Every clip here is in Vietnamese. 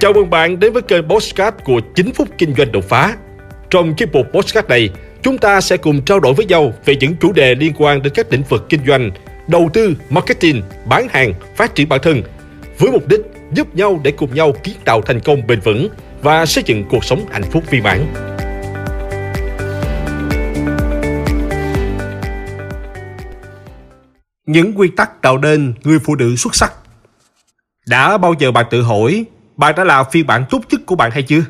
Chào mừng bạn đến với kênh Postcard của 9 phút kinh doanh đột phá. Trong chiếc mục Postcard này, chúng ta sẽ cùng trao đổi với nhau về những chủ đề liên quan đến các lĩnh vực kinh doanh, đầu tư, marketing, bán hàng, phát triển bản thân, với mục đích giúp nhau để cùng nhau kiến tạo thành công bền vững và xây dựng cuộc sống hạnh phúc viên mãn. Những quy tắc tạo nên người phụ nữ xuất sắc Đã bao giờ bạn tự hỏi bạn đã là phiên bản tốt nhất của bạn hay chưa?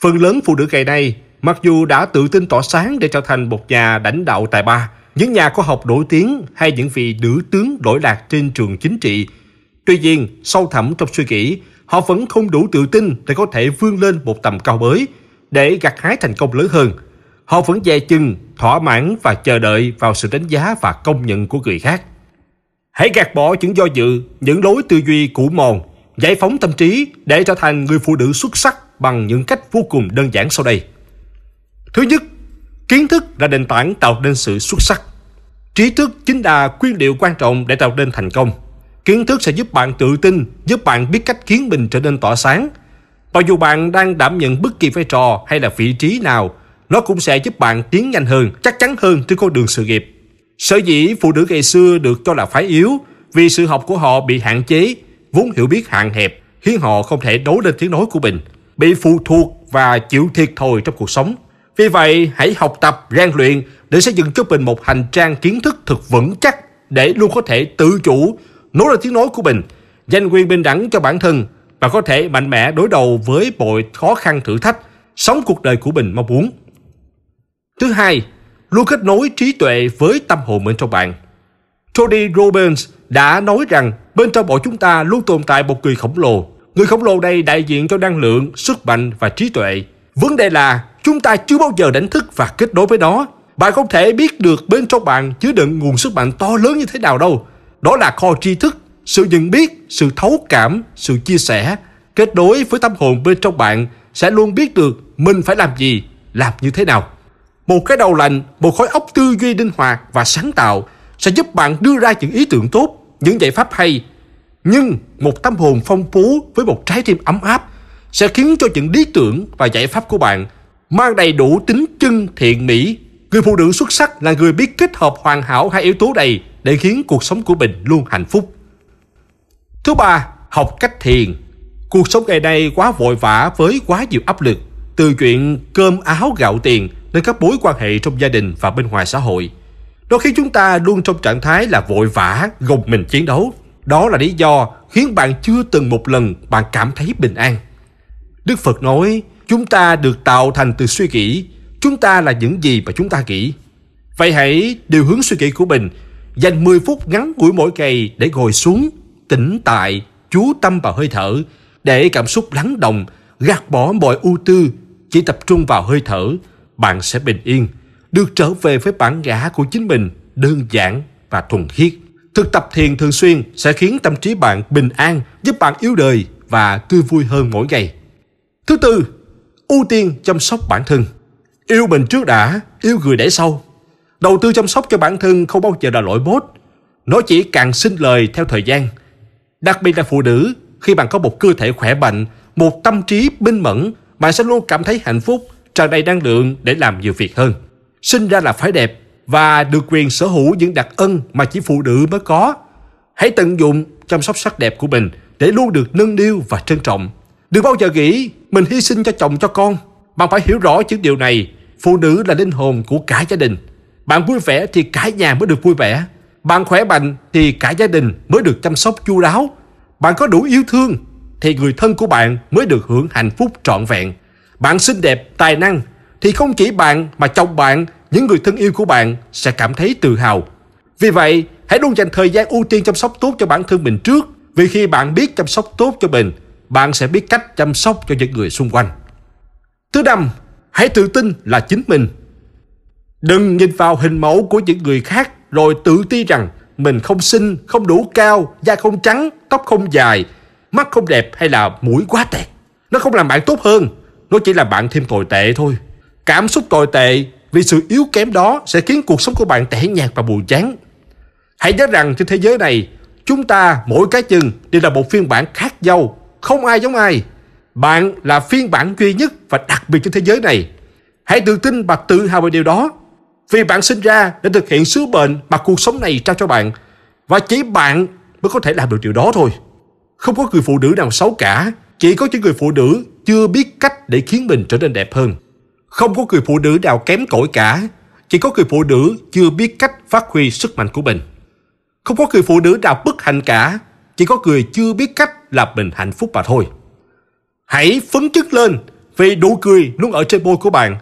Phần lớn phụ nữ ngày nay, mặc dù đã tự tin tỏa sáng để trở thành một nhà lãnh đạo tài ba, những nhà khoa học nổi tiếng hay những vị nữ tướng đổi lạc trên trường chính trị, tuy nhiên, sâu thẳm trong suy nghĩ, họ vẫn không đủ tự tin để có thể vươn lên một tầm cao mới, để gặt hái thành công lớn hơn. Họ vẫn dè chừng, thỏa mãn và chờ đợi vào sự đánh giá và công nhận của người khác. Hãy gạt bỏ những do dự, những lối tư duy cũ mòn giải phóng tâm trí để trở thành người phụ nữ xuất sắc bằng những cách vô cùng đơn giản sau đây. Thứ nhất, kiến thức là nền tảng tạo nên sự xuất sắc. Trí thức chính là nguyên liệu quan trọng để tạo nên thành công. Kiến thức sẽ giúp bạn tự tin, giúp bạn biết cách khiến mình trở nên tỏa sáng. Mặc dù bạn đang đảm nhận bất kỳ vai trò hay là vị trí nào, nó cũng sẽ giúp bạn tiến nhanh hơn, chắc chắn hơn trên con đường sự nghiệp. Sở dĩ phụ nữ ngày xưa được cho là phái yếu vì sự học của họ bị hạn chế vốn hiểu biết hạn hẹp khiến họ không thể đấu lên tiếng nói của mình, bị phụ thuộc và chịu thiệt thòi trong cuộc sống. Vì vậy, hãy học tập, rèn luyện để xây dựng cho mình một hành trang kiến thức thực vững chắc để luôn có thể tự chủ, nói ra tiếng nói của mình, giành quyền bình đẳng cho bản thân và có thể mạnh mẽ đối đầu với mọi khó khăn thử thách, sống cuộc đời của mình mong muốn. Thứ hai, luôn kết nối trí tuệ với tâm hồn bên trong bạn. Tony Robbins đã nói rằng bên trong bộ chúng ta luôn tồn tại một người khổng lồ. Người khổng lồ đây đại diện cho năng lượng, sức mạnh và trí tuệ. Vấn đề là chúng ta chưa bao giờ đánh thức và kết nối với nó. Bạn không thể biết được bên trong bạn chứa đựng nguồn sức mạnh to lớn như thế nào đâu. Đó là kho tri thức, sự nhận biết, sự thấu cảm, sự chia sẻ. Kết nối với tâm hồn bên trong bạn sẽ luôn biết được mình phải làm gì, làm như thế nào. Một cái đầu lành, một khối óc tư duy linh hoạt và sáng tạo sẽ giúp bạn đưa ra những ý tưởng tốt những giải pháp hay. Nhưng một tâm hồn phong phú với một trái tim ấm áp sẽ khiến cho những lý tưởng và giải pháp của bạn mang đầy đủ tính chân thiện mỹ. Người phụ nữ xuất sắc là người biết kết hợp hoàn hảo hai yếu tố này để khiến cuộc sống của mình luôn hạnh phúc. Thứ ba, học cách thiền. Cuộc sống ngày nay quá vội vã với quá nhiều áp lực, từ chuyện cơm áo gạo tiền đến các mối quan hệ trong gia đình và bên ngoài xã hội nó khiến chúng ta luôn trong trạng thái là vội vã, gồng mình chiến đấu. Đó là lý do khiến bạn chưa từng một lần bạn cảm thấy bình an. Đức Phật nói, chúng ta được tạo thành từ suy nghĩ, chúng ta là những gì mà chúng ta nghĩ. Vậy hãy điều hướng suy nghĩ của mình, dành 10 phút ngắn ngủi mỗi ngày để ngồi xuống, tĩnh tại, chú tâm vào hơi thở, để cảm xúc lắng động, gạt bỏ mọi ưu tư, chỉ tập trung vào hơi thở, bạn sẽ bình yên được trở về với bản ngã của chính mình đơn giản và thuần khiết. Thực tập thiền thường xuyên sẽ khiến tâm trí bạn bình an, giúp bạn yếu đời và tươi vui hơn mỗi ngày. Thứ tư, ưu tiên chăm sóc bản thân. Yêu mình trước đã, yêu người để sau. Đầu tư chăm sóc cho bản thân không bao giờ là lỗi bốt. Nó chỉ càng sinh lời theo thời gian. Đặc biệt là phụ nữ, khi bạn có một cơ thể khỏe mạnh, một tâm trí minh mẫn, bạn sẽ luôn cảm thấy hạnh phúc, tràn đầy năng lượng để làm nhiều việc hơn sinh ra là phải đẹp và được quyền sở hữu những đặc ân mà chỉ phụ nữ mới có. Hãy tận dụng chăm sóc sắc đẹp của mình để luôn được nâng niu và trân trọng. Đừng bao giờ nghĩ mình hy sinh cho chồng cho con. Bạn phải hiểu rõ những điều này. Phụ nữ là linh hồn của cả gia đình. Bạn vui vẻ thì cả nhà mới được vui vẻ. Bạn khỏe mạnh thì cả gia đình mới được chăm sóc chu đáo. Bạn có đủ yêu thương thì người thân của bạn mới được hưởng hạnh phúc trọn vẹn. Bạn xinh đẹp, tài năng thì không chỉ bạn mà chồng bạn, những người thân yêu của bạn sẽ cảm thấy tự hào. Vì vậy, hãy luôn dành thời gian ưu tiên chăm sóc tốt cho bản thân mình trước. Vì khi bạn biết chăm sóc tốt cho mình, bạn sẽ biết cách chăm sóc cho những người xung quanh. Thứ năm, hãy tự tin là chính mình. Đừng nhìn vào hình mẫu của những người khác rồi tự ti rằng mình không xinh, không đủ cao, da không trắng, tóc không dài, mắt không đẹp hay là mũi quá tẹt. Nó không làm bạn tốt hơn, nó chỉ làm bạn thêm tồi tệ thôi. Cảm xúc tồi tệ vì sự yếu kém đó sẽ khiến cuộc sống của bạn tẻ nhạt và buồn chán. Hãy nhớ rằng trên thế giới này, chúng ta mỗi cá nhân đều là một phiên bản khác nhau, không ai giống ai. Bạn là phiên bản duy nhất và đặc biệt trên thế giới này. Hãy tự tin và tự hào về điều đó. Vì bạn sinh ra để thực hiện sứ mệnh mà cuộc sống này trao cho bạn. Và chỉ bạn mới có thể làm được điều đó thôi. Không có người phụ nữ nào xấu cả. Chỉ có những người phụ nữ chưa biết cách để khiến mình trở nên đẹp hơn. Không có người phụ nữ nào kém cỏi cả. Chỉ có người phụ nữ chưa biết cách phát huy sức mạnh của mình. Không có người phụ nữ nào bất hạnh cả. Chỉ có người chưa biết cách làm mình hạnh phúc mà thôi. Hãy phấn chấn lên vì nụ cười luôn ở trên môi của bạn.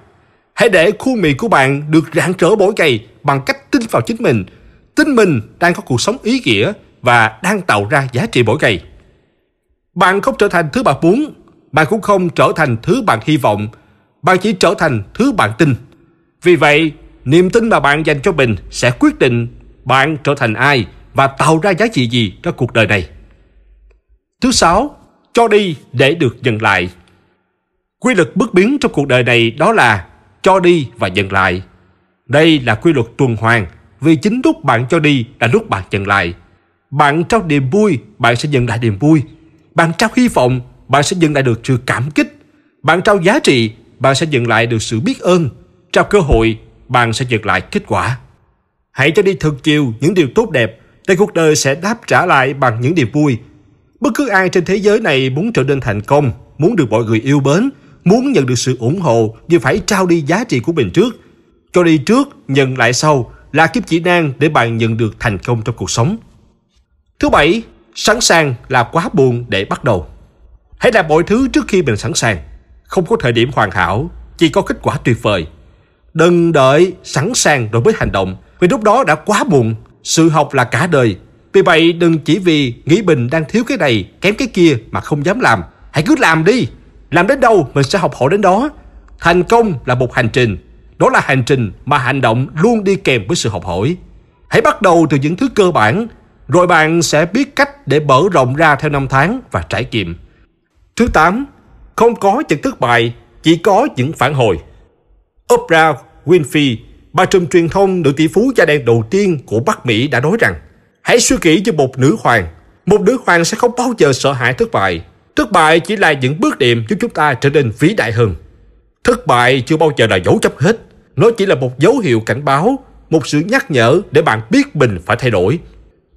Hãy để khuôn miệng của bạn được rạng rỡ mỗi ngày bằng cách tin vào chính mình. Tin mình đang có cuộc sống ý nghĩa và đang tạo ra giá trị mỗi ngày. Bạn không trở thành thứ bạn muốn, bạn cũng không trở thành thứ bạn hy vọng, bạn chỉ trở thành thứ bạn tin. Vì vậy, niềm tin mà bạn dành cho mình sẽ quyết định bạn trở thành ai và tạo ra giá trị gì cho cuộc đời này. Thứ sáu, cho đi để được nhận lại. Quy luật bất biến trong cuộc đời này đó là cho đi và nhận lại. Đây là quy luật tuần hoàn vì chính lúc bạn cho đi là lúc bạn nhận lại. Bạn trao niềm vui, bạn sẽ nhận lại niềm vui. Bạn trao hy vọng, bạn sẽ nhận lại được sự cảm kích. Bạn trao giá trị, bạn sẽ nhận lại được sự biết ơn. Trao cơ hội, bạn sẽ nhận lại kết quả. Hãy cho đi thật chiều những điều tốt đẹp, để cuộc đời sẽ đáp trả lại bằng những điều vui. Bất cứ ai trên thế giới này muốn trở nên thành công, muốn được mọi người yêu mến, muốn nhận được sự ủng hộ thì phải trao đi giá trị của mình trước. Cho đi trước, nhận lại sau là kiếp chỉ năng để bạn nhận được thành công trong cuộc sống. Thứ bảy, sẵn sàng là quá buồn để bắt đầu. Hãy làm mọi thứ trước khi mình sẵn sàng. Không có thời điểm hoàn hảo, chỉ có kết quả tuyệt vời. Đừng đợi sẵn sàng rồi mới hành động, vì lúc đó đã quá muộn. Sự học là cả đời. Vì vậy đừng chỉ vì nghĩ mình đang thiếu cái này, kém cái kia mà không dám làm. Hãy cứ làm đi. Làm đến đâu mình sẽ học hỏi đến đó. Thành công là một hành trình. Đó là hành trình mà hành động luôn đi kèm với sự học hỏi. Hãy bắt đầu từ những thứ cơ bản, rồi bạn sẽ biết cách để mở rộng ra theo năm tháng và trải nghiệm. Thứ 8. Không có những thất bại, chỉ có những phản hồi. Oprah Winfrey, bà trùm truyền thông nữ tỷ phú da đen đầu tiên của Bắc Mỹ đã nói rằng Hãy suy nghĩ như một nữ hoàng. Một nữ hoàng sẽ không bao giờ sợ hãi thất bại. Thất bại chỉ là những bước điểm giúp chúng ta trở nên vĩ đại hơn. Thất bại chưa bao giờ là dấu chấp hết. Nó chỉ là một dấu hiệu cảnh báo, một sự nhắc nhở để bạn biết mình phải thay đổi.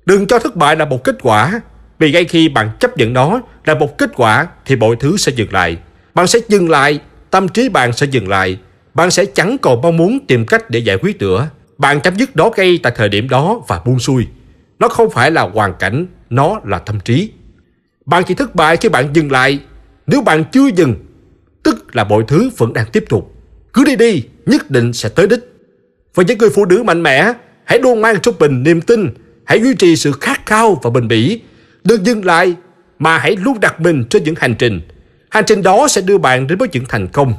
Đừng cho thất bại là một kết quả, vì ngay khi bạn chấp nhận nó là một kết quả thì mọi thứ sẽ dừng lại. Bạn sẽ dừng lại, tâm trí bạn sẽ dừng lại. Bạn sẽ chẳng còn mong muốn tìm cách để giải quyết nữa. Bạn chấm dứt đó ngay tại thời điểm đó và buông xuôi. Nó không phải là hoàn cảnh, nó là tâm trí. Bạn chỉ thất bại khi bạn dừng lại. Nếu bạn chưa dừng, tức là mọi thứ vẫn đang tiếp tục. Cứ đi đi, nhất định sẽ tới đích. Và những người phụ nữ mạnh mẽ, hãy luôn mang trong mình niềm tin, hãy duy trì sự khát khao và bình bỉ. Đừng dừng lại, mà hãy luôn đặt mình trên những hành trình. Hành trình đó sẽ đưa bạn đến với những thành công,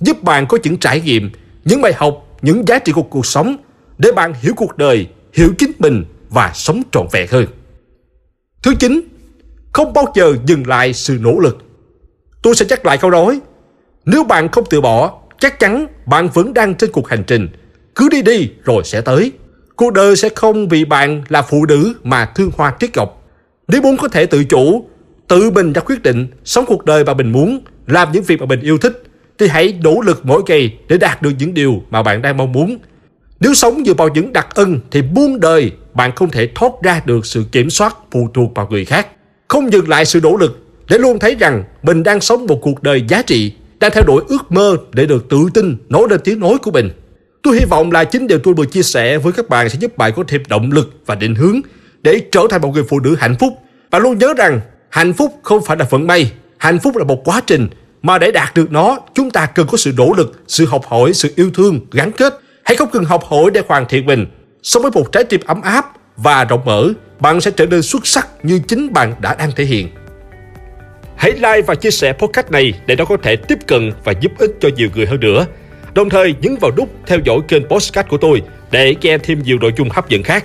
giúp bạn có những trải nghiệm, những bài học, những giá trị của cuộc sống để bạn hiểu cuộc đời, hiểu chính mình và sống trọn vẹn hơn. Thứ chín, không bao giờ dừng lại sự nỗ lực. Tôi sẽ nhắc lại câu nói, nếu bạn không từ bỏ, chắc chắn bạn vẫn đang trên cuộc hành trình. Cứ đi đi rồi sẽ tới. Cuộc đời sẽ không vì bạn là phụ nữ mà thương hoa tiếc ngọc. Nếu muốn có thể tự chủ, tự mình ra quyết định sống cuộc đời mà mình muốn, làm những việc mà mình yêu thích, thì hãy nỗ lực mỗi ngày để đạt được những điều mà bạn đang mong muốn. Nếu sống dựa vào những đặc ân thì buông đời bạn không thể thoát ra được sự kiểm soát phụ thuộc vào người khác. Không dừng lại sự nỗ lực để luôn thấy rằng mình đang sống một cuộc đời giá trị, đang theo đuổi ước mơ để được tự tin nói lên tiếng nói của mình. Tôi hy vọng là chính điều tôi vừa chia sẻ với các bạn sẽ giúp bạn có thêm động lực và định hướng để trở thành một người phụ nữ hạnh phúc. Và luôn nhớ rằng hạnh phúc không phải là vận may, hạnh phúc là một quá trình mà để đạt được nó chúng ta cần có sự nỗ lực, sự học hỏi, sự yêu thương, gắn kết. Hãy không cần học hỏi để hoàn thiện mình. Sống với một trái tim ấm áp và rộng mở, bạn sẽ trở nên xuất sắc như chính bạn đã đang thể hiện. Hãy like và chia sẻ podcast này để nó có thể tiếp cận và giúp ích cho nhiều người hơn nữa. Đồng thời nhấn vào nút theo dõi kênh podcast của tôi để nghe thêm nhiều nội dung hấp dẫn khác.